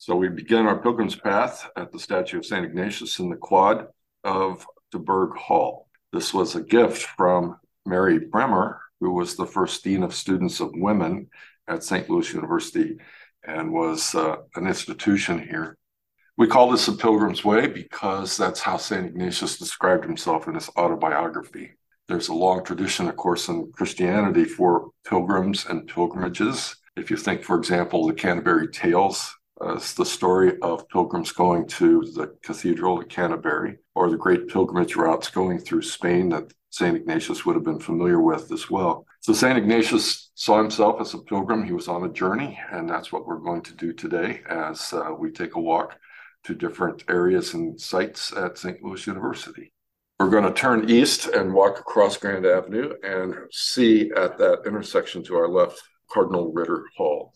So we begin our pilgrim's path at the statue of St. Ignatius in the quad of DuBourg Hall. This was a gift from Mary Bruemmer, who was the first dean of students of women at St. Louis University and was uh, an institution here. We call this a pilgrim's way because that's how St. Ignatius described himself in his autobiography. There's a long tradition, of course, in Christianity for pilgrims and pilgrimages. If you think, for example, the Canterbury Tales uh, it's the story of pilgrims going to the Cathedral of Canterbury, or the great pilgrimage routes going through Spain that St. Ignatius would have been familiar with as well. So, St. Ignatius saw himself as a pilgrim. He was on a journey, and that's what we're going to do today as uh, we take a walk to different areas and sites at St. Louis University. We're going to turn east and walk across Grand Avenue and see at that intersection to our left Cardinal Ritter Hall.